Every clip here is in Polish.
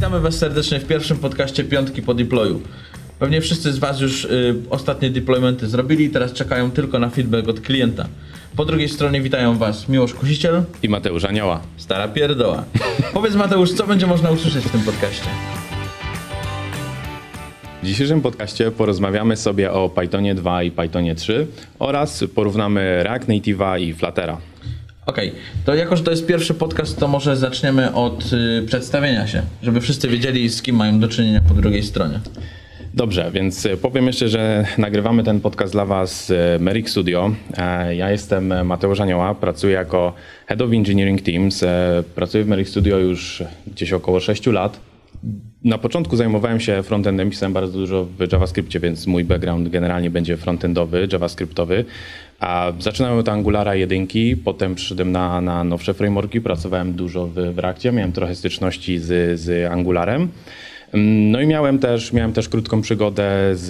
Witamy Was serdecznie w pierwszym podcaście Piątki po deployu. Pewnie wszyscy z Was już y, ostatnie deploymenty zrobili i teraz czekają tylko na feedback od klienta. Po drugiej stronie witają Was Miłosz Kusiciel, I Mateusz Anioła. stara pierdoła. Powiedz Mateusz, co będzie można usłyszeć w tym podcaście? W dzisiejszym podcaście porozmawiamy sobie o Pythonie 2 i Pythonie 3 oraz porównamy React Native'a i Fluttera. Okej, to jako, że to jest pierwszy podcast, to może zaczniemy od y, przedstawienia się, żeby wszyscy wiedzieli, z kim mają do czynienia po drugiej stronie. Dobrze, więc powiem jeszcze, że nagrywamy ten podcast dla Was z Merrick Studio. E, Ja jestem Mateusz Anioła, pracuję jako Head of Engineering Teams. E, Pracuję w Merrick Studio już gdzieś około 6 lat. Na początku zajmowałem się frontendem, pisałem bardzo dużo w JavaScriptie, więc mój background generalnie będzie frontendowy, JavaScriptowy. A zaczynałem od Angulara 1, potem przyszedłem na, na nowsze frameworki, pracowałem dużo w, w Reactie, miałem trochę styczności z, z Angularem. Mm, No i miałem też, miałem też krótką przygodę z,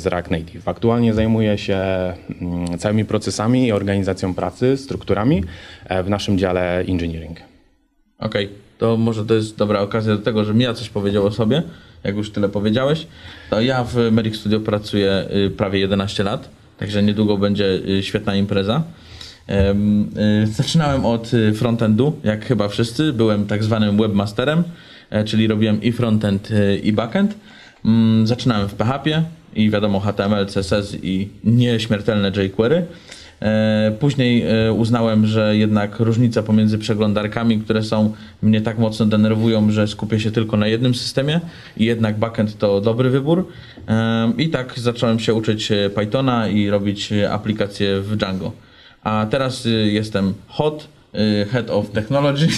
z React Native. Aktualnie zajmuję się mm, całymi procesami i organizacją pracy, strukturami e, w naszym dziale engineering. Okej, to może to jest dobra okazja do tego, żebym ja coś powiedział o sobie, jak już tyle powiedziałeś. To ja w Merrick Studio pracuję y, prawie 11 lat, także niedługo będzie y, świetna impreza. Y, Zaczynałem od frontendu, jak chyba wszyscy. Byłem tak zwanym webmasterem, e, czyli robiłem i frontend, i backend. Mm, Zaczynałem w PHP i wiadomo HTML, CSS i nieśmiertelne jQuery. E, Później e, uznałem, że jednak różnica pomiędzy przeglądarkami, które są mnie tak mocno denerwują, że skupię się tylko na jednym systemie i jednak backend to dobry wybór. E, I tak zacząłem się uczyć Pythona i robić aplikacje w Django. A teraz jestem hot, Head of Technology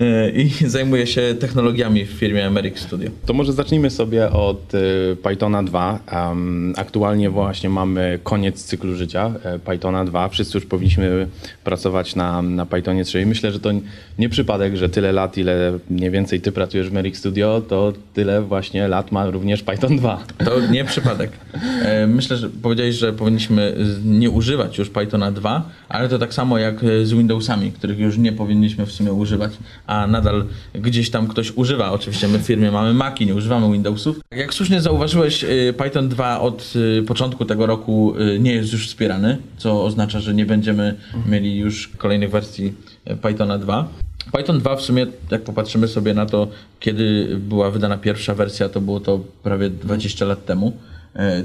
E, i zajmuję się technologiami w firmie Merrick Studio. To może zacznijmy sobie od y, Pythona 2. Em, aktualnie właśnie mamy koniec cyklu życia Pythona 2. Wszyscy już powinniśmy pracować na, na Pythonie 3 i myślę, że to nie przypadek, że tyle lat, ile mniej więcej ty pracujesz w Merrick Studio, to tyle właśnie lat ma również Python 2. To nie przypadek. E, Myślę, że powiedziałeś, że powinniśmy nie używać już Pythona 2, ale to tak samo jak e, z Windowsami, których już nie powinniśmy w sumie używać, a nadal gdzieś tam ktoś używa. Oczywiście my w firmie mamy Maci, nie używamy Windowsów. Jak słusznie zauważyłeś, e, Python 2 od e, początku tego roku nie jest już wspierany, co oznacza, że nie będziemy mieli już kolejnych wersji Pythona 2. Python 2 w sumie, jak popatrzymy sobie na to, kiedy była wydana pierwsza wersja, to było to prawie 20 lat temu,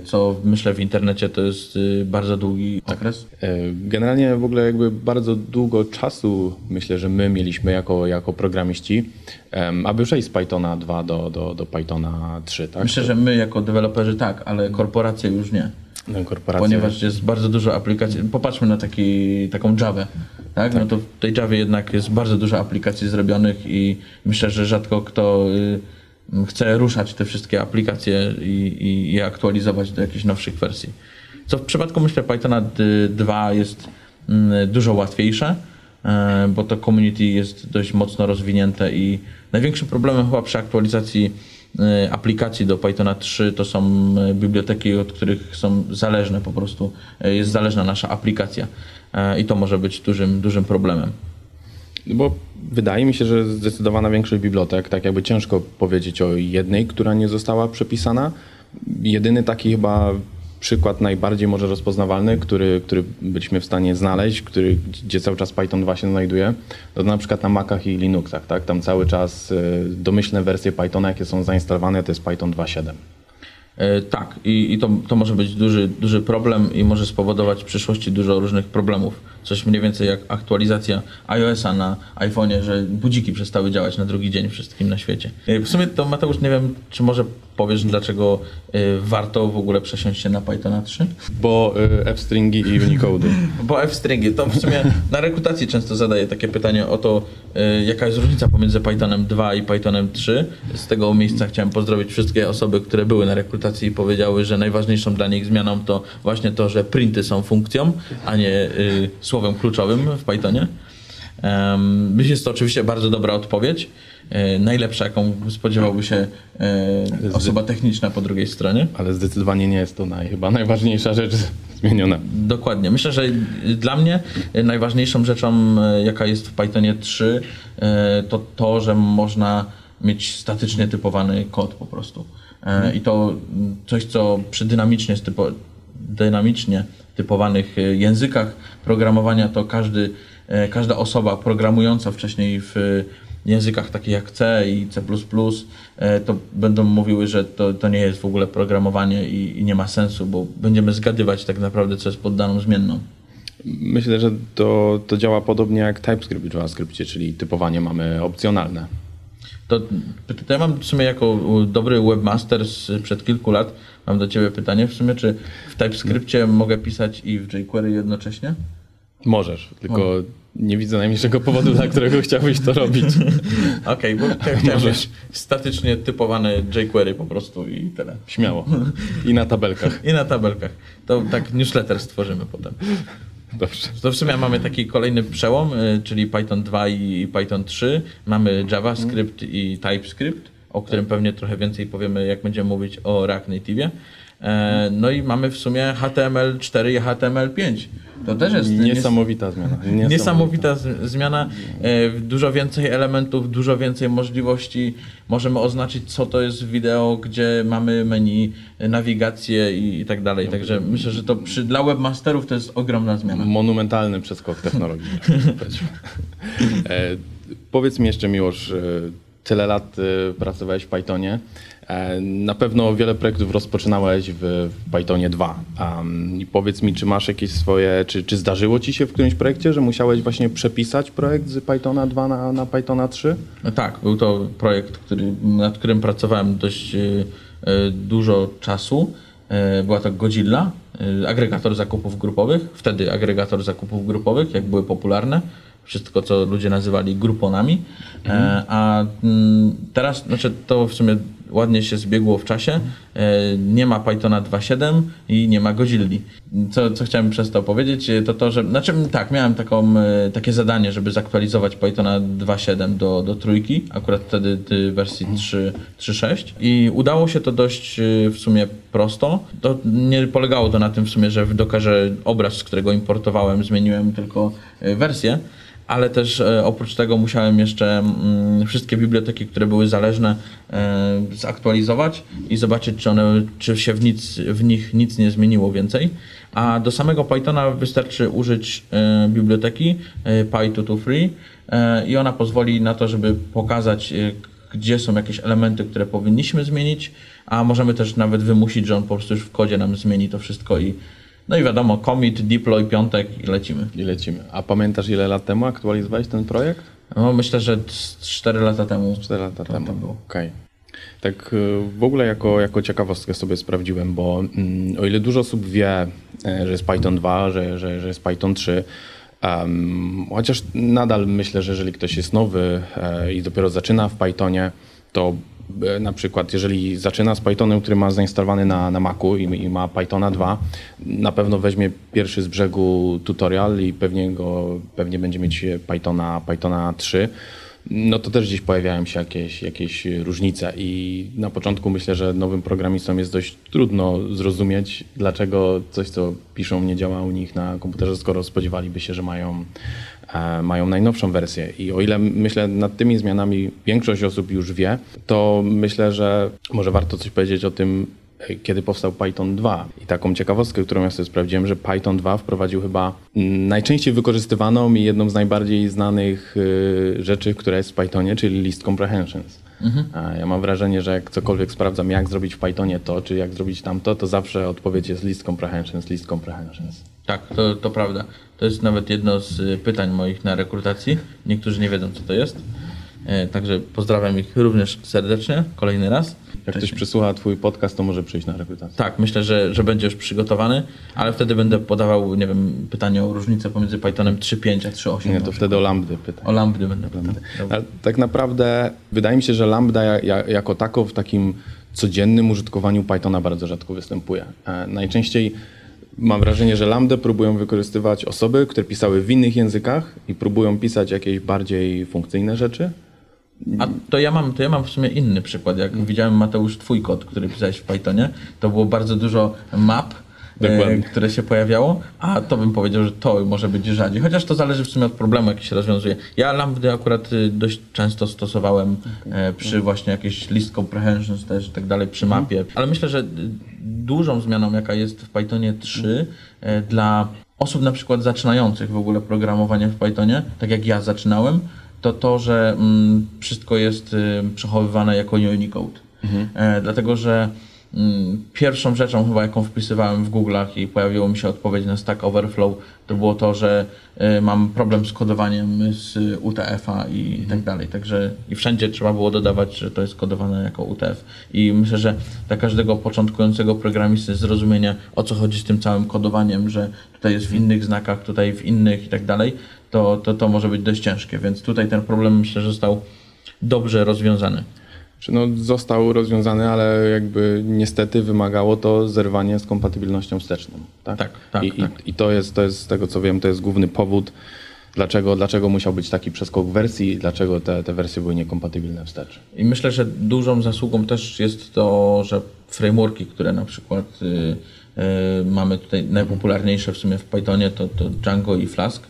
co myślę w internecie to jest y, bardzo długi okres. E, Generalnie w ogóle jakby bardzo długo czasu myślę, że my mieliśmy jako, jako programiści, aby przejść z Pythona 2 do, do, do Pythona 3, tak? Myślę, że my jako deweloperzy tak, ale korporacje już nie. Tę korporację. Ponieważ jest bardzo dużo aplikacji. Popatrzmy na taki, taką Javę. Tak? No to w tej Javie jednak jest bardzo dużo aplikacji zrobionych i myślę, że rzadko kto y, chce ruszać te wszystkie aplikacje i, i, aktualizować do jakichś nowszych wersji. Co w przypadku myślę Pythona d- 2 jest mm, dużo łatwiejsze, e, bo to community jest dość mocno rozwinięte i największym problemem chyba przy aktualizacji e, aplikacji do Pythona 3 to są e, biblioteki, od których są zależne po prostu, jest zależna nasza aplikacja i to może być dużym, dużym problemem. No Bo wydaje mi się, że zdecydowana większość bibliotek, tak jakby ciężko powiedzieć o jednej, która nie została przepisana. Jedyny taki chyba przykład najbardziej może rozpoznawalny, który, który byliśmy w stanie znaleźć, który, gdzie cały czas Python 2 się znajduje, to na przykład na Macach i Linuxach, tak? Tam cały czas y, domyślne wersje Pythona, jakie są zainstalowane, to jest Python 2.7. E, Tak, i, i to, to może być duży, duży problem i może spowodować w przyszłości dużo różnych problemów. Coś mniej więcej jak aktualizacja iOS-a na iPhone'ie, że budziki przestały działać na drugi dzień wszystkim na świecie. W sumie to Mateusz, nie wiem, czy może powiesz, dlaczego e, warto w ogóle przesiąść się na Pythona 3? Bo y, F-stringi i Unicode. Bo F-stringi, to w sumie na rekrutacji często zadaję takie pytanie o to, y, jaka jest różnica pomiędzy Pythonem 2 i Pythonem 3. Z tego miejsca chciałem pozdrowić wszystkie osoby, które były na rekrutacji i powiedziały, że najważniejszą dla nich zmianą to właśnie to, że printy są funkcją, a nie y, słowem kluczowym w Pythonie. Um, jest to oczywiście bardzo dobra odpowiedź. E, najlepsza, jaką spodziewałby się e, osoba techniczna po drugiej stronie. Ale zdecydowanie nie jest to naj, chyba najważniejsza rzecz zmieniona. Dokładnie. Myślę, że dla mnie najważniejszą rzeczą, e, jaka jest w Pythonie 3, e, to to, że można mieć statycznie typowany kod po prostu. E, I to coś, co przy dynamicznie, typo, dynamicznie typowanych językach programowania, to każdy, każda osoba programująca wcześniej w językach takich jak C i C++, to będą mówiły, że to, to nie jest w ogóle programowanie i, i nie ma sensu, bo będziemy zgadywać tak naprawdę, co jest pod daną zmienną. Myślę, że to, to działa podobnie jak TypeScript w JavaScriptie, czyli typowanie mamy opcjonalne. To, to ja mam w sumie jako dobry webmaster sprzed kilku lat, mam do Ciebie pytanie w sumie, czy w TypeScriptie mogę pisać i w jQuery jednocześnie? Możesz, tylko o. nie widzę najmniejszego powodu, dla którego chciałbyś to robić. Okej, okay, bo chciałem Możesz. statycznie typowane jQuery po prostu i tyle. Śmiało. I na tabelkach. I na tabelkach. To tak newsletter stworzymy potem. Dobrze. To w sumie mamy taki kolejny przełom, y, czyli Python 2 i Python 3. Mamy JavaScript i TypeScript, o którym pewnie trochę więcej powiemy, jak będziemy mówić o React Native. E, no i mamy w sumie HTML4 i HTML5. To też jest niesamowita zmiana. Niesamowita, niesamowita zmiana. E, dużo więcej elementów, dużo więcej możliwości. Możemy oznaczyć, co to jest wideo, gdzie mamy menu, nawigację i, i tak dalej. Także myślę, że to przy, dla webmasterów to jest ogromna zmiana. Monumentalny przeskok technologii. e, powiedz mi jeszcze, Miłosz, e, tyle lat e, pracowałeś w Pythonie. E, na pewno wiele projektów rozpoczynałeś w, Pythonie 2. Um, I powiedz mi, czy masz jakieś swoje, czy, czy zdarzyło ci się w którymś projekcie, że musiałeś właśnie przepisać projekt z Pythona 2 na, na Pythona 3? No tak, był to projekt, który, nad którym pracowałem dość y, dużo czasu. Y, była to Godzilla, y, agregator zakupów grupowych, wtedy agregator zakupów grupowych, jak były popularne wszystko, co ludzie nazywali gruponami. Mhm. A mm, teraz, znaczy to w sumie ładnie się zbiegło w czasie. E, nie ma Pythona 2.7 i nie ma Gozilli. Co, co chciałem przez to powiedzieć, e, to to, że, znaczy tak, miałem taką, takie zadanie, żeby zaktualizować Pythona 2.7 do, do trójki, akurat wtedy wersji 3.6 i udało się to dość w sumie prosto. To nie polegało to na tym w sumie, że w dokarze obraz, z którego importowałem, zmieniłem tylko wersję, ale też e, oprócz tego musiałem jeszcze mm, wszystkie biblioteki, które były zależne, e, zaktualizować i zobaczyć, czy, one, czy się w, nic, w nich nic nie zmieniło więcej. A do samego Pythona wystarczy użyć e, biblioteki Py223 i ona pozwoli na to, żeby pokazać, gdzie są jakieś elementy, które powinniśmy zmienić, a możemy też nawet wymusić, że on po prostu już w kodzie nam zmieni to wszystko i no i wiadomo, commit, deploy, piątek i lecimy. I lecimy. A pamiętasz ile lat temu aktualizowałeś ten projekt? No myślę, że 4 lata temu. 4 lata to, temu. To było. Okej. Okay. Tak y, w ogóle jako, jako ciekawostkę sobie sprawdziłem, bo mm, o ile dużo osób wie, e, że jest Python 2, że, że, że jest Python 3, um, chociaż nadal myślę, że jeżeli ktoś jest nowy e, i dopiero zaczyna w Pythonie, to na przykład jeżeli zaczyna z Pythonem, który ma zainstalowany na, na Macu i, i, ma Pythona 2, na pewno weźmie pierwszy z brzegu tutorial i pewnie, go, pewnie będzie mieć Pythona, Pythona 3 no to też gdzieś pojawiają się jakieś, jakieś różnice i na początku myślę, że nowym programistom jest dość trudno zrozumieć, dlaczego coś, co piszą, nie działa u nich na komputerze, skoro spodziewaliby się, że mają E, mają najnowszą wersję. I o ile myślę nad tymi zmianami większość osób już wie, to myślę, że może warto coś powiedzieć o tym, e, kiedy powstał Python 2. I taką ciekawostkę, którą ja sobie sprawdziłem, że Python 2 wprowadził chyba najczęściej wykorzystywaną i jedną z najbardziej znanych e, rzeczy, która jest w Pythonie, czyli list comprehensions. Mhm. Ja mam wrażenie, że jak cokolwiek sprawdzam, jak zrobić w Pythonie to, czy jak zrobić tamto, to zawsze odpowiedź jest list comprehensions, list comprehensions. Tak, to, to prawda. To jest nawet jedno z y, pytań moich na rekrutacji. Niektórzy nie wiedzą, co to jest. E, także pozdrawiam ich również serdecznie, kolejny raz. Jak ktoś przesłucha Twój podcast, to może przyjść na rekrutację. Tak, myślę, że, że będzie już przygotowany, ale wtedy będę podawał, nie wiem, pytanie o różnicę pomiędzy Pythonem 3.5 a 3.8. Nie, to wtedy o lambdy pytam. O lambdy będę pytał. Tak naprawdę wydaje mi się, że lambda jako tako w takim codziennym użytkowaniu Pythona bardzo rzadko występuje. E, najczęściej Mam wrażenie, że lambda próbują wykorzystywać osoby, które pisały w innych językach i próbują pisać jakieś bardziej funkcyjne rzeczy. A to ja mam, to ja mam w sumie inny przykład. Jak widziałem Mateusz twój kod, który pisałeś w Pythonie, to było bardzo dużo map, Dokładnie. które się pojawiało, a to bym powiedział, że to może być rzadziej. Chociaż to zależy w sumie od problemu, jaki się rozwiązuje. Ja lambdy akurat y, dość często stosowałem e, przy właśnie jakiejś list comprehensions też i tak dalej, przy mapie. Ale myślę, że y, dużą zmianą, jaka jest w Pythonie 3 e, dla osób na przykład zaczynających w ogóle programowanie w Pythonie, tak jak ja zaczynałem, to to, że mm, wszystko jest y, przechowywane jako Unicode. E, dlatego, że pierwszą rzeczą chyba, jaką wpisywałem w Google'ach i pojawiło mi się odpowiedź na Stack Overflow, to było to, że y, mam problem z kodowaniem z UTF-a i, i tak dalej. Także i wszędzie trzeba było dodawać, że to jest kodowane jako UTF. I myślę, że dla każdego początkującego programisty zrozumienie, o co chodzi z tym całym kodowaniem, że tutaj jest w innych znakach, tutaj w innych i tak dalej, to, to, to może być dość ciężkie. Więc tutaj ten problem myślę, że został dobrze rozwiązany. No, został rozwiązany, ale jakby niestety wymagało to zerwanie z kompatybilnością wsteczną. Tak, Tak, tak, I, tak. I, I to jest, to jest, z tego co wiem, to jest główny powód, dlaczego, dlaczego musiał być taki przeskok wersji i dlaczego te, te wersje były niekompatybilne wstecz. I myślę, że dużą zasługą też jest to, że frameworki, które na przykład y, y, mamy tutaj najpopularniejsze w sumie w Pythonie, to, to Django i Flask.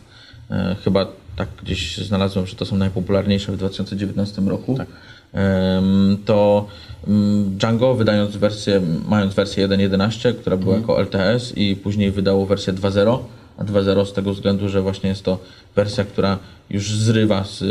Y, chyba tak gdzieś znalazłem, że to są najpopularniejsze w 2019 roku. Ym, to ym, Django wydając wersję, mając wersję 1.11, która była jako LTS i później wydało wersję 2.0, a 2.0 z tego względu, że właśnie jest to wersja, która już zrywa z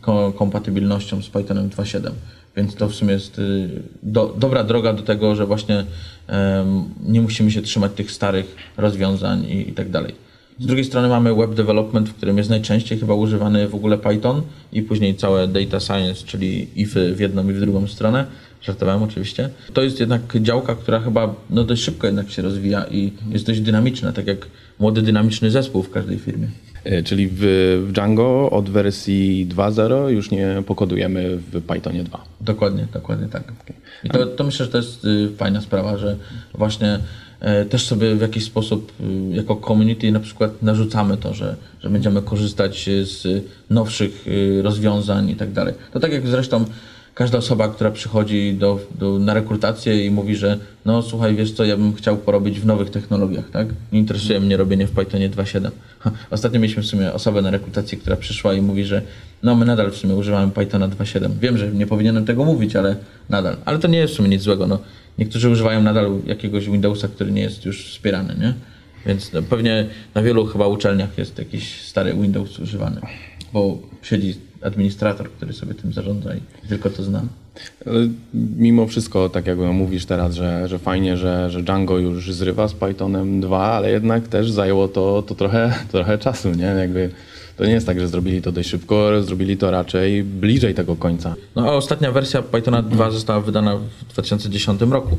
ko- kompatybilnością z Pythonem 2.7. Więc to w sumie jest y, do, dobra droga do tego, że właśnie em, nie musimy się trzymać tych starych rozwiązań i, i tak dalej. Z drugiej strony mamy web development, w którym jest najczęściej chyba używany w ogóle Python i później całe data science, czyli ify w jedną i w drugą stronę. Żartowałem oczywiście. To jest jednak działka, która chyba no, dość szybko jednak się rozwija i jest dość dynamiczna, tak jak młody dynamiczny zespół w każdej firmie. Y, Czyli w, Django od wersji 2.0 już nie pokodujemy w Pythonie 2. Dokładnie, dokładnie tak. I to, to myślę, że to jest y, fajna sprawa, że właśnie e, też sobie w jakiś sposób y, jako community na przykład narzucamy to, że, że będziemy korzystać y, z nowszych y, rozwiązań i tak dalej. To tak jak zresztą każda osoba, która przychodzi do, do, na rekrutację i mówi, że no słuchaj, wiesz co, ja bym chciał porobić w nowych technologiach, tak? Nie interesuje mnie robienie w Pythonie 2.7. Ha, Ostatnio mieliśmy w sumie osobę na rekrutacji, która przyszła i mówi, że no my nadal w sumie używamy Pythona 2.7. Wiem, że nie powinienem tego mówić, ale nadal. Ale to nie jest w sumie nic złego, no. Niektórzy używają nadal jakiegoś Windowsa, który nie jest już wspierany, nie? Więc no, pewnie na wielu chyba uczelniach jest jakiś stary Windows używany, bo siedzi administrator, który sobie tym zarządza i tylko to zna. Ale mimo wszystko, tak jak no, mówisz teraz, że, że fajnie, że, że Django już zrywa z Pythonem 2, ale jednak też zajęło to, to trochę, trochę czasu, nie? Jakby to nie jest tak, że zrobili to dość szybko, zrobili to raczej bliżej tego końca. No a ostatnia wersja Pythona 2 została wydana w 2010 roku,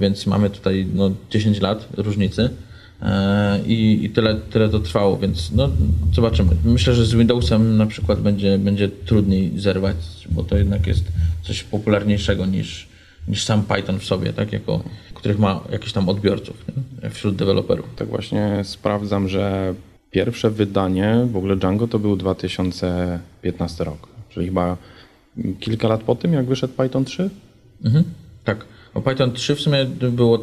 więc mamy tutaj no, 10 lat różnicy. E, I, I tyle, tyle to trwało, więc no, zobaczymy. Myślę, że z Windowsem na przykład będzie, będzie trudniej zerwać, bo to jednak jest coś popularniejszego niż, niż sam Python w sobie, tak? Jako, których ma jakichś tam odbiorców nie? wśród deweloperów. Tak właśnie sprawdzam, że pierwsze wydanie w ogóle Django to był 2015 rok, czyli chyba kilka lat po tym, jak wyszedł Python 3. Mhm, tak. O Python 3 w sumie było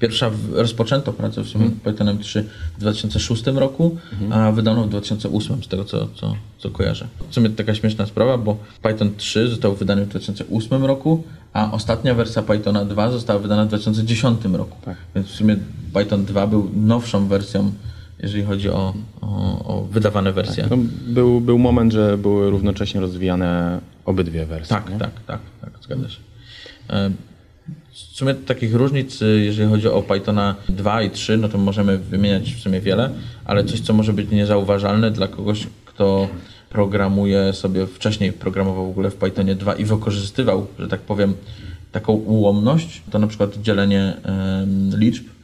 pierwsza, rozpoczęto pracę w sumie Pythonem 3 w 2006 roku, a wydano w 2008 z tego co, co, co kojarzę. W sumie taka śmieszna sprawa, bo Python 3 został wydany w 2008 roku, a ostatnia wersja Pythona 2 została wydana w 2010 roku. Tak. Więc w sumie Python 2 był nowszą wersją, jeżeli chodzi o, o, o wydawane wersje. No, był, był moment, że były równocześnie rozwijane obydwie wersje. Tak, nie? tak, tak, tak, zgadza się. E, W sumie takich różnic, y, jeżeli chodzi o Pythona 2 i 3, no to możemy wymieniać w sumie wiele, ale coś, co może być niezauważalne dla kogoś, kto programuje sobie, wcześniej programował w ogóle w Pythonie 2 i wykorzystywał, że tak powiem, taką ułomność, to na przykład dzielenie liczb, E,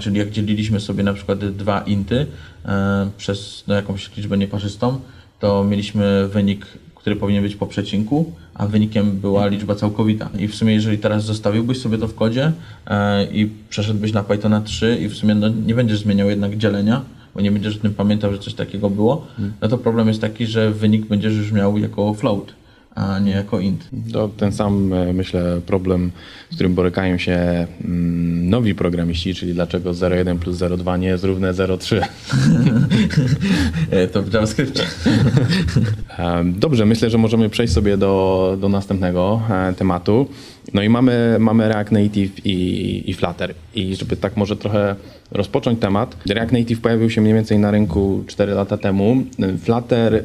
czyli jak dzieliliśmy sobie na przykład dwa inty e, przez no, jakąś liczbę nieparzystą, to mieliśmy wynik, który powinien być po przecinku, a wynikiem była liczba całkowita. I w sumie, jeżeli teraz zostawiłbyś sobie to w kodzie e, i przeszedłbyś na Pythona 3 i w sumie no, nie będziesz zmieniał jednak dzielenia, bo nie będziesz o tym pamiętał, że coś takiego było, no to problem jest taki, że wynik będziesz już miał jako float, a nie jako int. To ten sam, e, myślę, problem, z którym borykają się mm, nowi programiści, czyli dlaczego 0,1 plus 0,2 nie jest równe 0,3. E, to w JavaScriptie. Em, Dobrze, myślę, że możemy przejść sobie do, do następnego e, tematu. No i mamy, mamy React Native i, i Flutter. I żeby tak może trochę rozpocząć temat, React Native pojawił się mniej więcej na rynku 4 lata temu. Flutter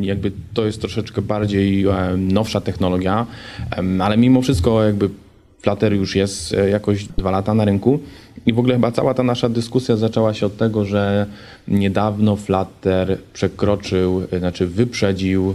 jakby to jest troszeczkę bardziej e, nowsza technologia, ale mimo wszystko jakby Flutter już jest e, jakoś dwa lata na rynku i w ogóle chyba cała ta nasza dyskusja zaczęła się od tego, że niedawno Flutter przekroczył, e, znaczy wyprzedził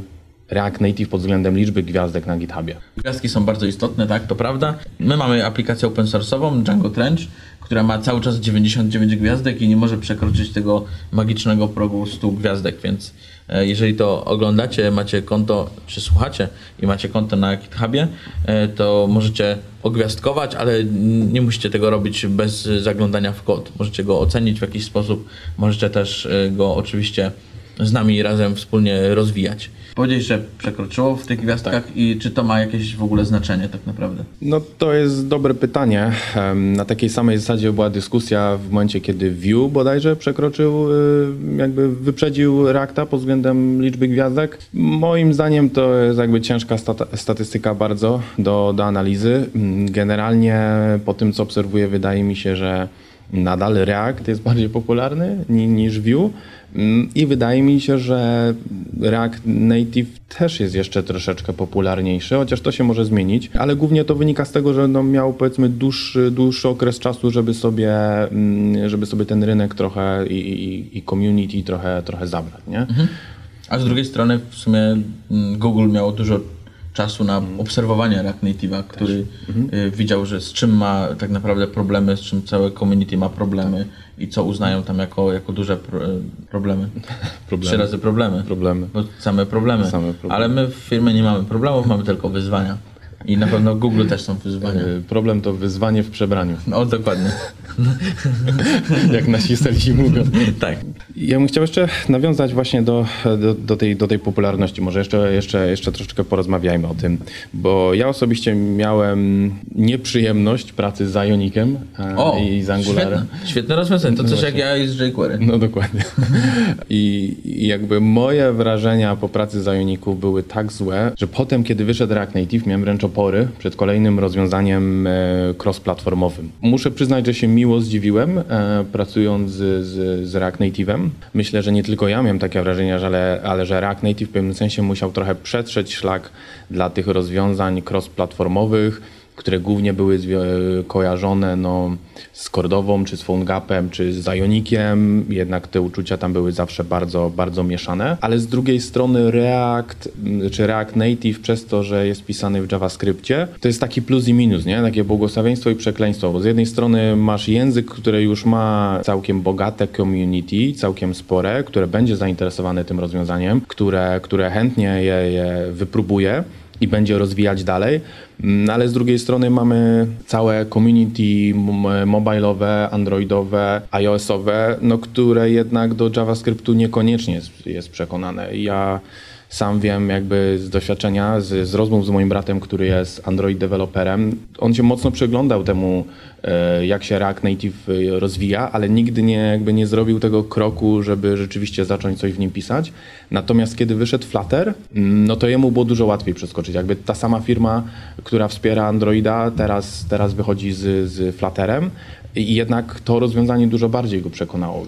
React Native pod względem liczby gwiazdek na GitHubie. Gwiazdki są bardzo istotne, tak, to prawda. My mamy aplikację open source'ową Django Trench, która ma cały czas 99 gwiazdek i nie może przekroczyć tego magicznego progu 100 gwiazdek, więc jeżeli to oglądacie, macie konto, czy słuchacie i macie konto na GitHubie, e, to możecie ogwiazdkować, ale nie musicie tego robić bez zaglądania w kod. Możecie go ocenić w jakiś sposób, możecie też e, go oczywiście z nami razem wspólnie rozwijać. Powiedzieć, że przekroczyło w tych gwiazdkach i czy to ma jakieś w ogóle znaczenie tak naprawdę? No to jest dobre pytanie. Na takiej samej zasadzie była dyskusja w momencie, kiedy Vue bodajże przekroczył, y, jakby wyprzedził Reacta pod względem liczby gwiazdek. Moim zdaniem to jest jakby ciężka statystyka bardzo do, do analizy. Mm, Generalnie po tym, co obserwuję, wydaje mi się, że nadal React jest bardziej popularny ni- niż Vue. Mm, I wydaje mi się, że React Native też jest jeszcze troszeczkę popularniejszy, chociaż to się może zmienić, ale głównie to wynika z tego, że no miał powiedzmy dłuższy, dłuższy okres czasu, żeby sobie, mm, żeby sobie ten rynek trochę i, i, i community trochę, trochę zabrać, nie? A z drugiej strony w sumie mm, Google miało dużo czasu na obserwowanie React Native'a, który y, widział, że z czym ma tak naprawdę problemy, z czym całe community ma problemy i co uznają tam jako, jako duże pro, y, problemy. Problemy. Trzy razy problemy. Problemy. Bo same problemy. Same problemy. Ale my w firmie nie mamy problemów, mamy tylko wyzwania. I na pewno Google też są wyzwania. Y, Problem to wyzwanie w przebraniu, No dokładnie. jak nasi selsi mówią. tak. Ja bym chciał jeszcze nawiązać właśnie do, do, do, tej, do tej popularności. Może jeszcze, jeszcze, jeszcze troszeczkę porozmawiajmy o tym, bo ja osobiście miałem nieprzyjemność pracy z Ionikiem e, O, i z Angularem. Świetne, świetne rozwiązanie. To coś jak ja i z jQuery. No dokładnie. I, I jakby moje wrażenia po pracy z Ioniku były tak złe, że potem, kiedy wyszedł React Native, miałem wręcz opory przed kolejnym rozwiązaniem e, cross-platformowym. Muszę przyznać, że się miło zdziwiłem, e, pracując z, z, z React Native'em. Myślę, że nie tylko ja miałem takie wrażenia, że, ale, ale że React Native w pewnym sensie musiał trochę przetrzeć szlak dla tych rozwiązań cross-platformowych, które głównie były zwi- kojarzone no, z Cordową, czy z PhoneGapem, czy z Ionikiem, jednak te uczucia tam były zawsze bardzo, bardzo mieszane. Ale z drugiej strony React, m, czy React Native przez to, że jest pisany w JavaScriptie, to jest taki plus i minus, nie? Takie błogosławieństwo i przekleństwo, bo z jednej strony masz język, który już ma całkiem bogate community, całkiem spore, które będzie zainteresowane tym rozwiązaniem, które, które chętnie je, je wypróbuje i będzie rozwijać dalej, Mm, ale z drugiej strony mamy całe community mobilowe, androidowe, iOSowe, no, które jednak do JavaScriptu niekoniecznie jest, jest przekonane. Ja sam wiem jakby z doświadczenia, z, z rozmów z moim bratem, który jest Android deweloperem, on się mocno przyglądał temu, e, jak się React Native e, rozwija, ale nigdy nie, jakby nie zrobił tego kroku, żeby rzeczywiście zacząć coś w nim pisać. Natomiast kiedy wyszedł Flutter, mm, no to jemu było dużo łatwiej przeskoczyć. Jakby ta sama firma, która wspiera Androida, teraz, teraz wychodzi z, z Flutterem i jednak to rozwiązanie dużo bardziej go przekonało.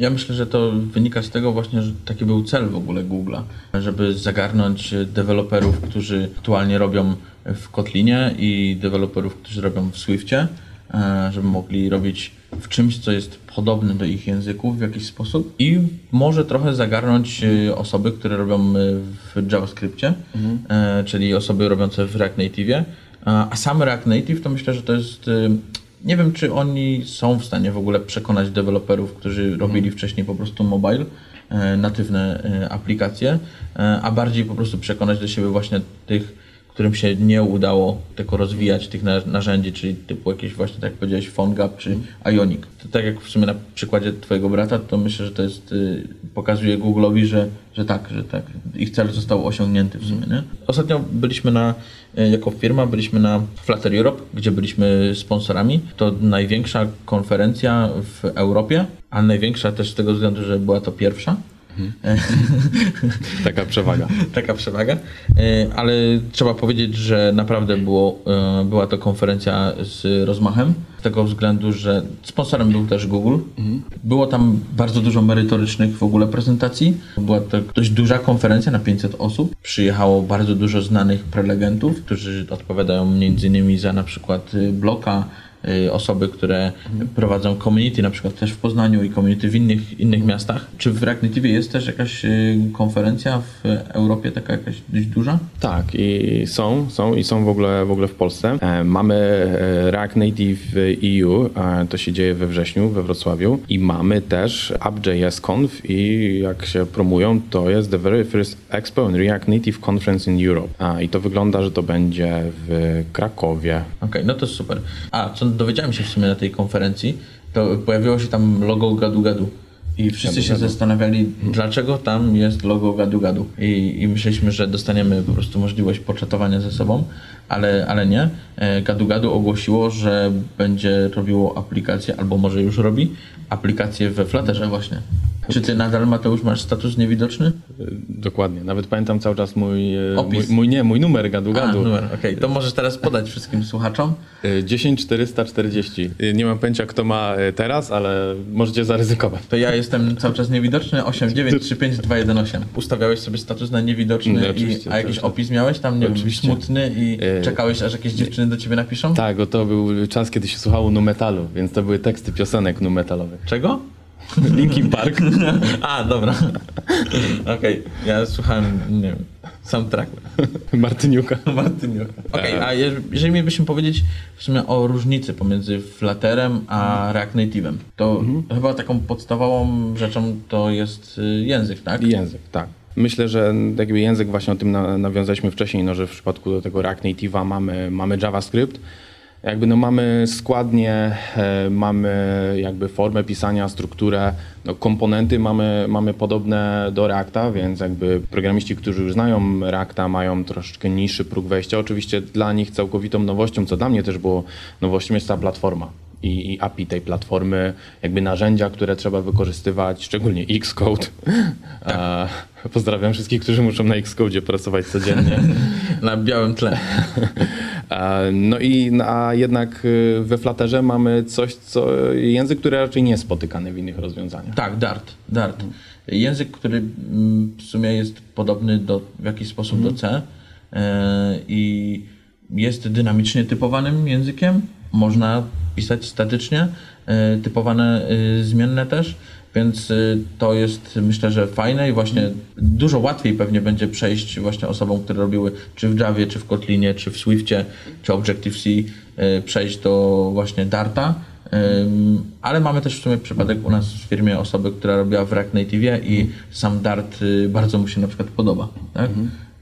Ja myślę, że to wynika z tego właśnie, że taki był cel w ogóle Google'a, żeby zagarnąć deweloperów, którzy aktualnie robią w Kotlinie i deweloperów, którzy robią w Swiftie, e, żeby mogli robić w czymś, co jest podobne do ich języków w jakiś sposób i może trochę zagarnąć e, osoby, które robią e, w JavaScriptie, e, czyli osoby robiące w React Native'ie, a sam React Native to myślę, że to jest nie wiem, czy oni są w stanie w ogóle przekonać deweloperów, którzy robili wcześniej po prostu mobile, e, natywne e, aplikacje, e, a bardziej po prostu przekonać do siebie właśnie tych, którym się nie udało tego rozwijać, tych na- narzędzi, czyli typu jakieś właśnie, tak jak powiedziałeś, PhoneGap czy Ionic. To tak jak w sumie na przykładzie twojego brata, to myślę, że to jest, y, pokazuje Google'owi, że, że tak, że tak, ich cel został osiągnięty w sumie, nie? Ostatnio byliśmy na, y, jako firma, byliśmy na Flutter Europe, gdzie byliśmy sponsorami. To największa konferencja w Europie, a największa też z tego względu, że była to pierwsza. Taka przewaga. Taka przewaga, E, ale trzeba powiedzieć, że naprawdę było, e, była to konferencja z rozmachem, z tego względu, że sponsorem był też Google. Było tam bardzo dużo merytorycznych w ogóle prezentacji. Była to dość duża konferencja na 500 osób. Przyjechało bardzo dużo znanych prelegentów, którzy odpowiadają m.in. za na przykład Bloka, osoby, które prowadzą community, na przykład też w Poznaniu i community w innych, innych miastach. Czy w React Native jest też jakaś y, konferencja w Europie, taka jakaś dość duża? Tak, i są, są i są w ogóle, w ogóle w Polsce. E, Mamy e, React Native EU, to się dzieje we wrześniu we Wrocławiu i mamy też App.js Conf i jak się promują, to jest the very first Expo and React Native Conference in Europe. A, I to wygląda, że to będzie w Krakowie. Okej, no to super. A, co dowiedziałem się w sumie na tej konferencji, to pojawiło się tam logo Gadu Gadu. I wszyscy się zastanawiali, dlaczego tam jest logo Gadu Gadu. I, I myśleliśmy, że dostaniemy po prostu możliwość poczatowania ze sobą, ale, ale nie. E, Gadu Gadu ogłosiło, że będzie robiło aplikację, albo może już robi, aplikację we Flutterze właśnie. Czy ty nadal, Mateusz, masz status niewidoczny? E, Dokładnie, nawet pamiętam cały czas mój, e, mój, Opis. mój nie, mój numer gadu A, gadu. numer, okej. To możesz teraz podać wszystkim słuchaczom. E, 10440. E, Nie mam pojęcia kto ma teraz, ale możecie zaryzykować. To ja jestem cały czas niewidoczny, 8935218. Ustawiałeś sobie status na niewidoczny, Nie, i, a jakiś opis miałeś tam, nie Oczywiście. smutny i czekałeś, aż jakieś dziewczyny do ciebie napiszą? Tak, bo to był czas, kiedy się słuchało nu metalu, więc to były teksty piosenek nu metalowych. Czego? Linkin Park. A, dobra. Okej, ja słuchałem, nie wiem, soundtracku. Martyniuka. Martyniuka. Okej, a je- jeżeli mielibyśmy powiedzieć w sumie o różnicy pomiędzy Flutterem a React Native'em, to chyba taką podstawową rzeczą to jest y, język, tak? Język, tak. Myślę, że jakby język właśnie o tym na, nawiązaliśmy wcześniej, no, że w przypadku tego React Native'a mamy, mamy JavaScript. Jakby no mamy składnie, e, mamy jakby formę pisania, strukturę, no komponenty mamy, mamy podobne do Reacta, więc jakby programiści, którzy już znają Reacta mają troszeczkę niższy próg wejścia. Oczywiście dla nich całkowitą nowością, co dla mnie też było nowością jest ta platforma i, i API tej platformy, jakby narzędzia, które trzeba wykorzystywać, szczególnie Xcode. A, pozdrawiam wszystkich, którzy muszą na Xcode pracować codziennie. Na białym tle. No i a jednak y, we Flutterze mamy coś, co język, który raczej nie jest spotykany w innych rozwiązaniach. Tak, Dart. Dart. Język, który mm, w sumie jest podobny do, w jakiś sposób do C e, i jest dynamicznie typowanym językiem. Można pisać statycznie, e, typowane e, zmienne też, więc e, to jest myślę, że fajne i właśnie dużo łatwiej pewnie będzie przejść właśnie osobom, które robiły czy w Javie, czy w Kotlinie, czy w Swiftie, czy Objective-C, przejść do właśnie Darta. Ale mamy też w sumie przypadek u nas w firmie osoby, która robiła w React Native i sam Dart y, bardzo mu się na przykład podoba, tak?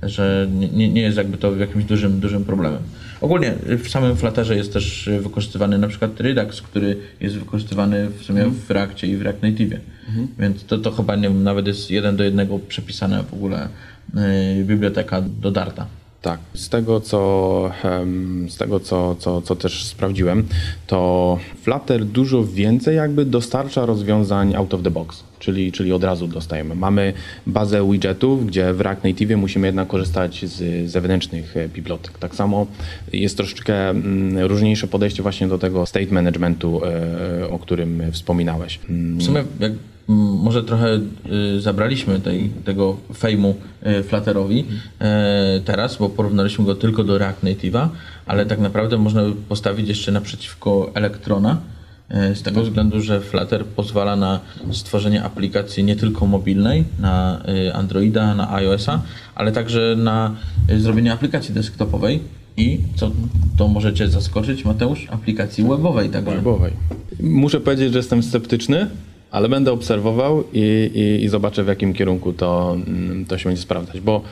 Że nie- nie, nie jest jakby to jakimś dużym, dużym problemem. Ogólnie w samym Flutterze jest też wykorzystywany na przykład Redux, który jest wykorzystywany w sumie w Reactie i w React Native. Więc to, to chyba nie wiem, nawet jest jeden do jednego przepisana w ogóle y, biblioteka do Darta. Tak. Z tego, co, z tego co, co, co też sprawdziłem, to Flutter dużo więcej jakby dostarcza rozwiązań out of the box, czyli, czyli od razu dostajemy. Mamy bazę widgetów, gdzie w React Native musimy jednak korzystać z zewnętrznych e, bibliotek. Tak samo jest troszeczkę mm, różniejsze podejście właśnie do tego state managementu, e, o którym wspominałeś. Mm, W sumie może trochę y, zabraliśmy tej, tego fejmu y, Flutterowi e, teraz, bo porównaliśmy go tylko do React Native'a, ale tak naprawdę można by postawić jeszcze naprzeciwko Electrona, e, z tego względu, że Flutter pozwala na stworzenie aplikacji nie tylko mobilnej na y, Androida, na iOS-a, ale także na zrobienie aplikacji desktopowej i co to możecie zaskoczyć, Mateusz, aplikacji webowej także. webowej. Muszę powiedzieć, że jestem sceptyczny, ale będę obserwował i, i, i zobaczę w jakim kierunku to, mm, to się będzie sprawdzać, bo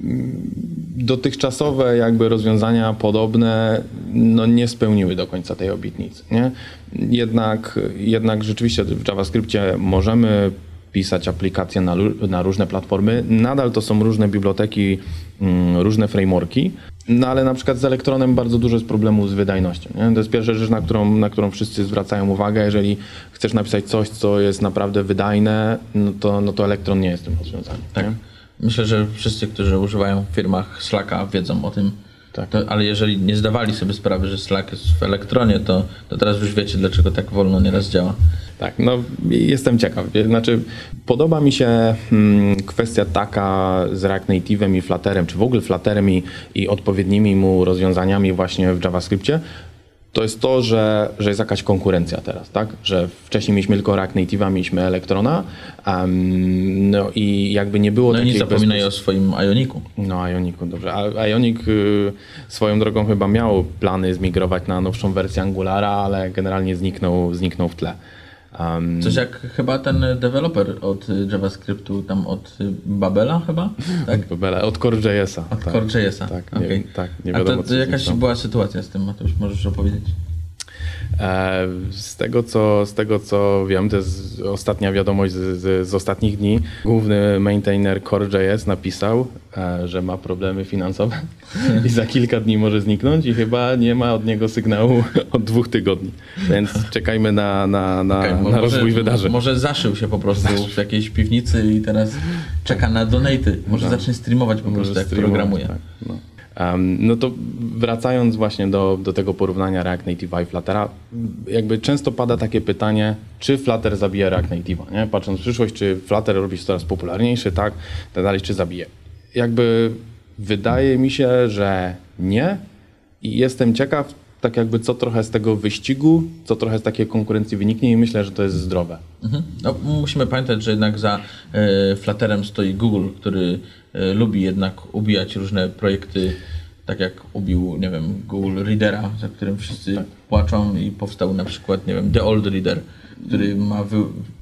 mm, dotychczasowe jakby rozwiązania podobne no nie spełniły do końca tej obietnicy. Nie? Jednak, jednak rzeczywiście w JavaScriptie możemy pisać aplikacje na, na różne platformy. Nadal to są różne biblioteki, mm, różne frameworki, no ale na przykład z Elektronem bardzo dużo jest problemu z wydajnością. Nie? To jest pierwsza rzecz, na którą, na którą wszyscy zwracają uwagę. Jeżeli chcesz napisać coś, co jest naprawdę wydajne, no to, no to Elektron nie jest tym rozwiązaniem. Tak. Myślę, że wszyscy, którzy używają w firmach Slacka wiedzą o tym. Tak. To, ale jeżeli nie zdawali sobie sprawy, że Slack jest w elektronie, to, to teraz już wiecie, dlaczego tak wolno nieraz działa. Tak, no jestem ciekaw. Znaczy, podoba mi się hmm, kwestia taka z React Native'em i Flutterem, czy w ogóle Flutterem i, i odpowiednimi mu rozwiązaniami właśnie w JavaScriptie. To jest to, że, że jest jakaś konkurencja teraz, tak? Że wcześniej mieliśmy tylko React Native'a, mieliśmy Elektrona um, no i jakby nie było No nie zapominaj bezpoś- o swoim Ioniku. no, Ioniku, dobrze. A Ionic y, swoją drogą chyba miał plany zmigrować na nowszą wersję Angulara, ale generalnie zniknął, zniknął w tle. Um, Coś jak chyba ten deweloper od JavaScriptu, tam od Babela chyba, tak? Bele, od Core.jsa. Od tak. Core.jsa. Tak, nie, Okej. tak, nie A wiadomo to, co to jakaś była sytuacja z tym, Mateusz, możesz opowiedzieć? E, Z tego, co, z tego co wiem, to jest ostatnia wiadomość z, z, z ostatnich dni. Główny maintainer Core.js napisał, e, że ma problemy finansowe i za kilka dni może zniknąć i chyba nie ma od niego sygnału od dwóch tygodni. Więc czekajmy na, na, na, bo na może- rozwój wydarzeń. Może zaszył się po prostu w jakiejś piwnicy i teraz czeka na donaty. Może zacznie streamować po prostu, jak streamować, programuje. Tak, no. No to wracając właśnie do, do tego porównania React Native i Fluttera, jakby często pada takie pytanie, czy Flutter zabije React Native'a, nie? Patrząc w przyszłość, czy Flutter robi się coraz popularniejszy, tak, tak dalej, czy zabije. Jakby wydaje mi się, że nie i jestem ciekaw, tak jakby co trochę z tego wyścigu, co trochę z takiej konkurencji wyniknie i myślę, że to jest zdrowe. Mhm. No, musimy pamiętać, że jednak za e, Flutterem stoi Google, który e, lubi jednak ubijać różne projekty, tak jak ubił, nie wiem, Google Readera, za którym wszyscy płaczą i powstał na przykład, nie wiem, The Old Reader, który ma wy,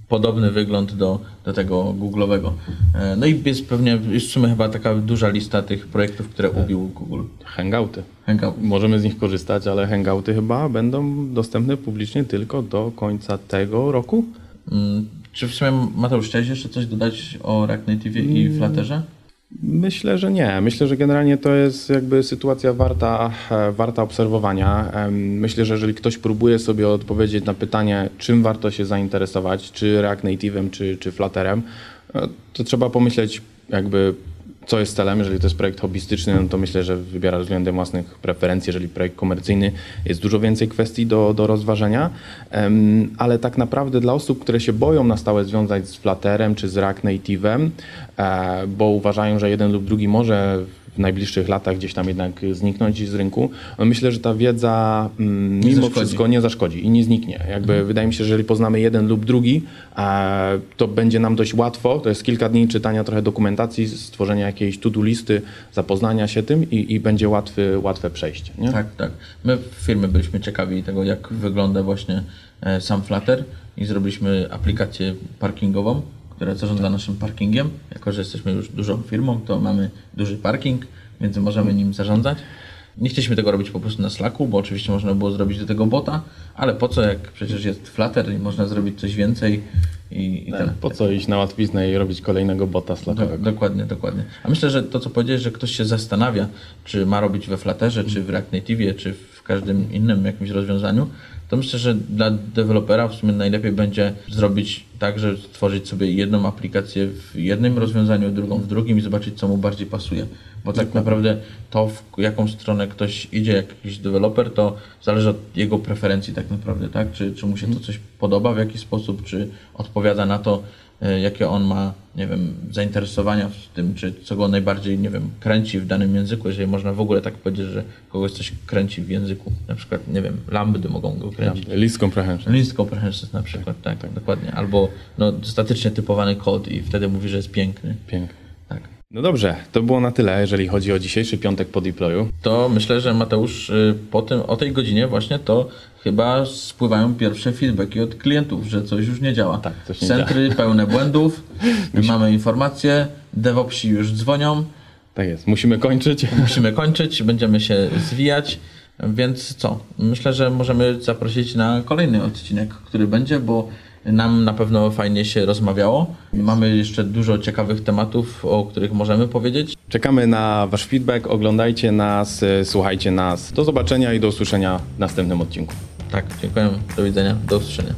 podobny wygląd do, do tego Google'owego. E, no i jest pewnie, jest w sumie chyba taka duża lista tych projektów, które ubił Google. Hangouty. Hangout. Możemy z nich korzystać, ale hangouty chyba będą dostępne publicznie tylko do końca tego roku. Mm, Czy w sumie, Mateusz, chciałeś jeszcze coś dodać o React Native i Flutterze? Myślę, że nie. Myślę, że generalnie to jest jakby sytuacja warta, e, warta obserwowania. Myślę, że jeżeli ktoś próbuje sobie odpowiedzieć na pytanie, czym warto się zainteresować, czy React Native'em, czy, czy Flutterem, e, to trzeba pomyśleć jakby co jest celem. Jeżeli to jest projekt hobbystyczny, no to myślę, że wybiera względem własnych preferencji. Jeżeli projekt komercyjny, jest dużo więcej kwestii do, do rozważenia. Ale tak naprawdę dla osób, które się boją na stałe związać z Flutterem czy z React Native'em, e, bo uważają, że jeden lub drugi może w najbliższych latach gdzieś tam jednak zniknąć z rynku, no myślę, że ta wiedza mm, mimo zaszkodzi. wszystko nie zaszkodzi i nie zniknie. Jakby wydaje mi się, że jeżeli poznamy jeden lub drugi, to będzie nam dość łatwo, to jest kilka dni czytania trochę dokumentacji, stworzenia jakiejś to-do listy, zapoznania się tym i, i będzie łatwy, łatwe przejście. Nie? Tak, tak. My w firmie byliśmy ciekawi tego, jak wygląda właśnie e, sam Flutter i zrobiliśmy aplikację parkingową, która zarządza naszym parkingiem. Jako, że jesteśmy już dużą firmą, to mamy duży parking, więc możemy nim zarządzać. Nie chcieliśmy tego robić po prostu na Slacku, bo oczywiście można było zrobić do tego bota, ale po co, jak przecież jest Flutter i można zrobić coś więcej i, i tyle. Po co iść na łatwiznę i robić kolejnego bota Do, slackowego? dokładnie, dokładnie. A myślę, że to, co powiedziałeś, że ktoś się zastanawia, czy ma robić we Flutterze, czy w React Native, czy w każdym innym jakimś rozwiązaniu, to myślę, że dla dewelopera w sumie najlepiej będzie zrobić tak, że stworzyć sobie jedną aplikację w jednym rozwiązaniu, drugą w drugim i zobaczyć, co mu bardziej pasuje. Bo tak naprawdę to, w jaką stronę ktoś idzie, jakiś deweloper, to zależy od jego preferencji tak naprawdę, tak? Czy, czy mu się to coś podoba w jakiś sposób, czy odpowiada na to, jakie on ma, nie wiem, zainteresowania w tym, czy co go najbardziej, nie wiem, kręci w danym języku, jeżeli można w ogóle tak powiedzieć, że kogoś coś kręci w języku, na przykład, nie wiem, lambdy mogą go kręcić. List comprehension. List comprehensions na przykład, tak, dokładnie. Albo no, statycznie typowany kod i wtedy mówi, że jest piękny. Pięknie. No dobrze, to było na tyle, jeżeli chodzi o dzisiejszy piątek po deployu. To myślę, że Mateusz y, po tym, o tej godzinie właśnie to chyba spływają pierwsze feedbacki od klientów, że coś już nie działa. Tak, coś nie Centry pełne błędów, mamy informacje, DevOpsi już dzwonią, Tak jest, musimy kończyć. musimy kończyć, będziemy się zwijać, więc co? Myślę, że możemy zaprosić na kolejny odcinek, który będzie, bo nam na pewno fajnie się rozmawiało. Mamy jeszcze dużo ciekawych tematów, o których możemy powiedzieć. Czekamy na Wasz feedback, oglądajcie nas, e, słuchajcie nas. Do zobaczenia i do usłyszenia w następnym odcinku. Tak, dziękuję. Do widzenia. Do usłyszenia.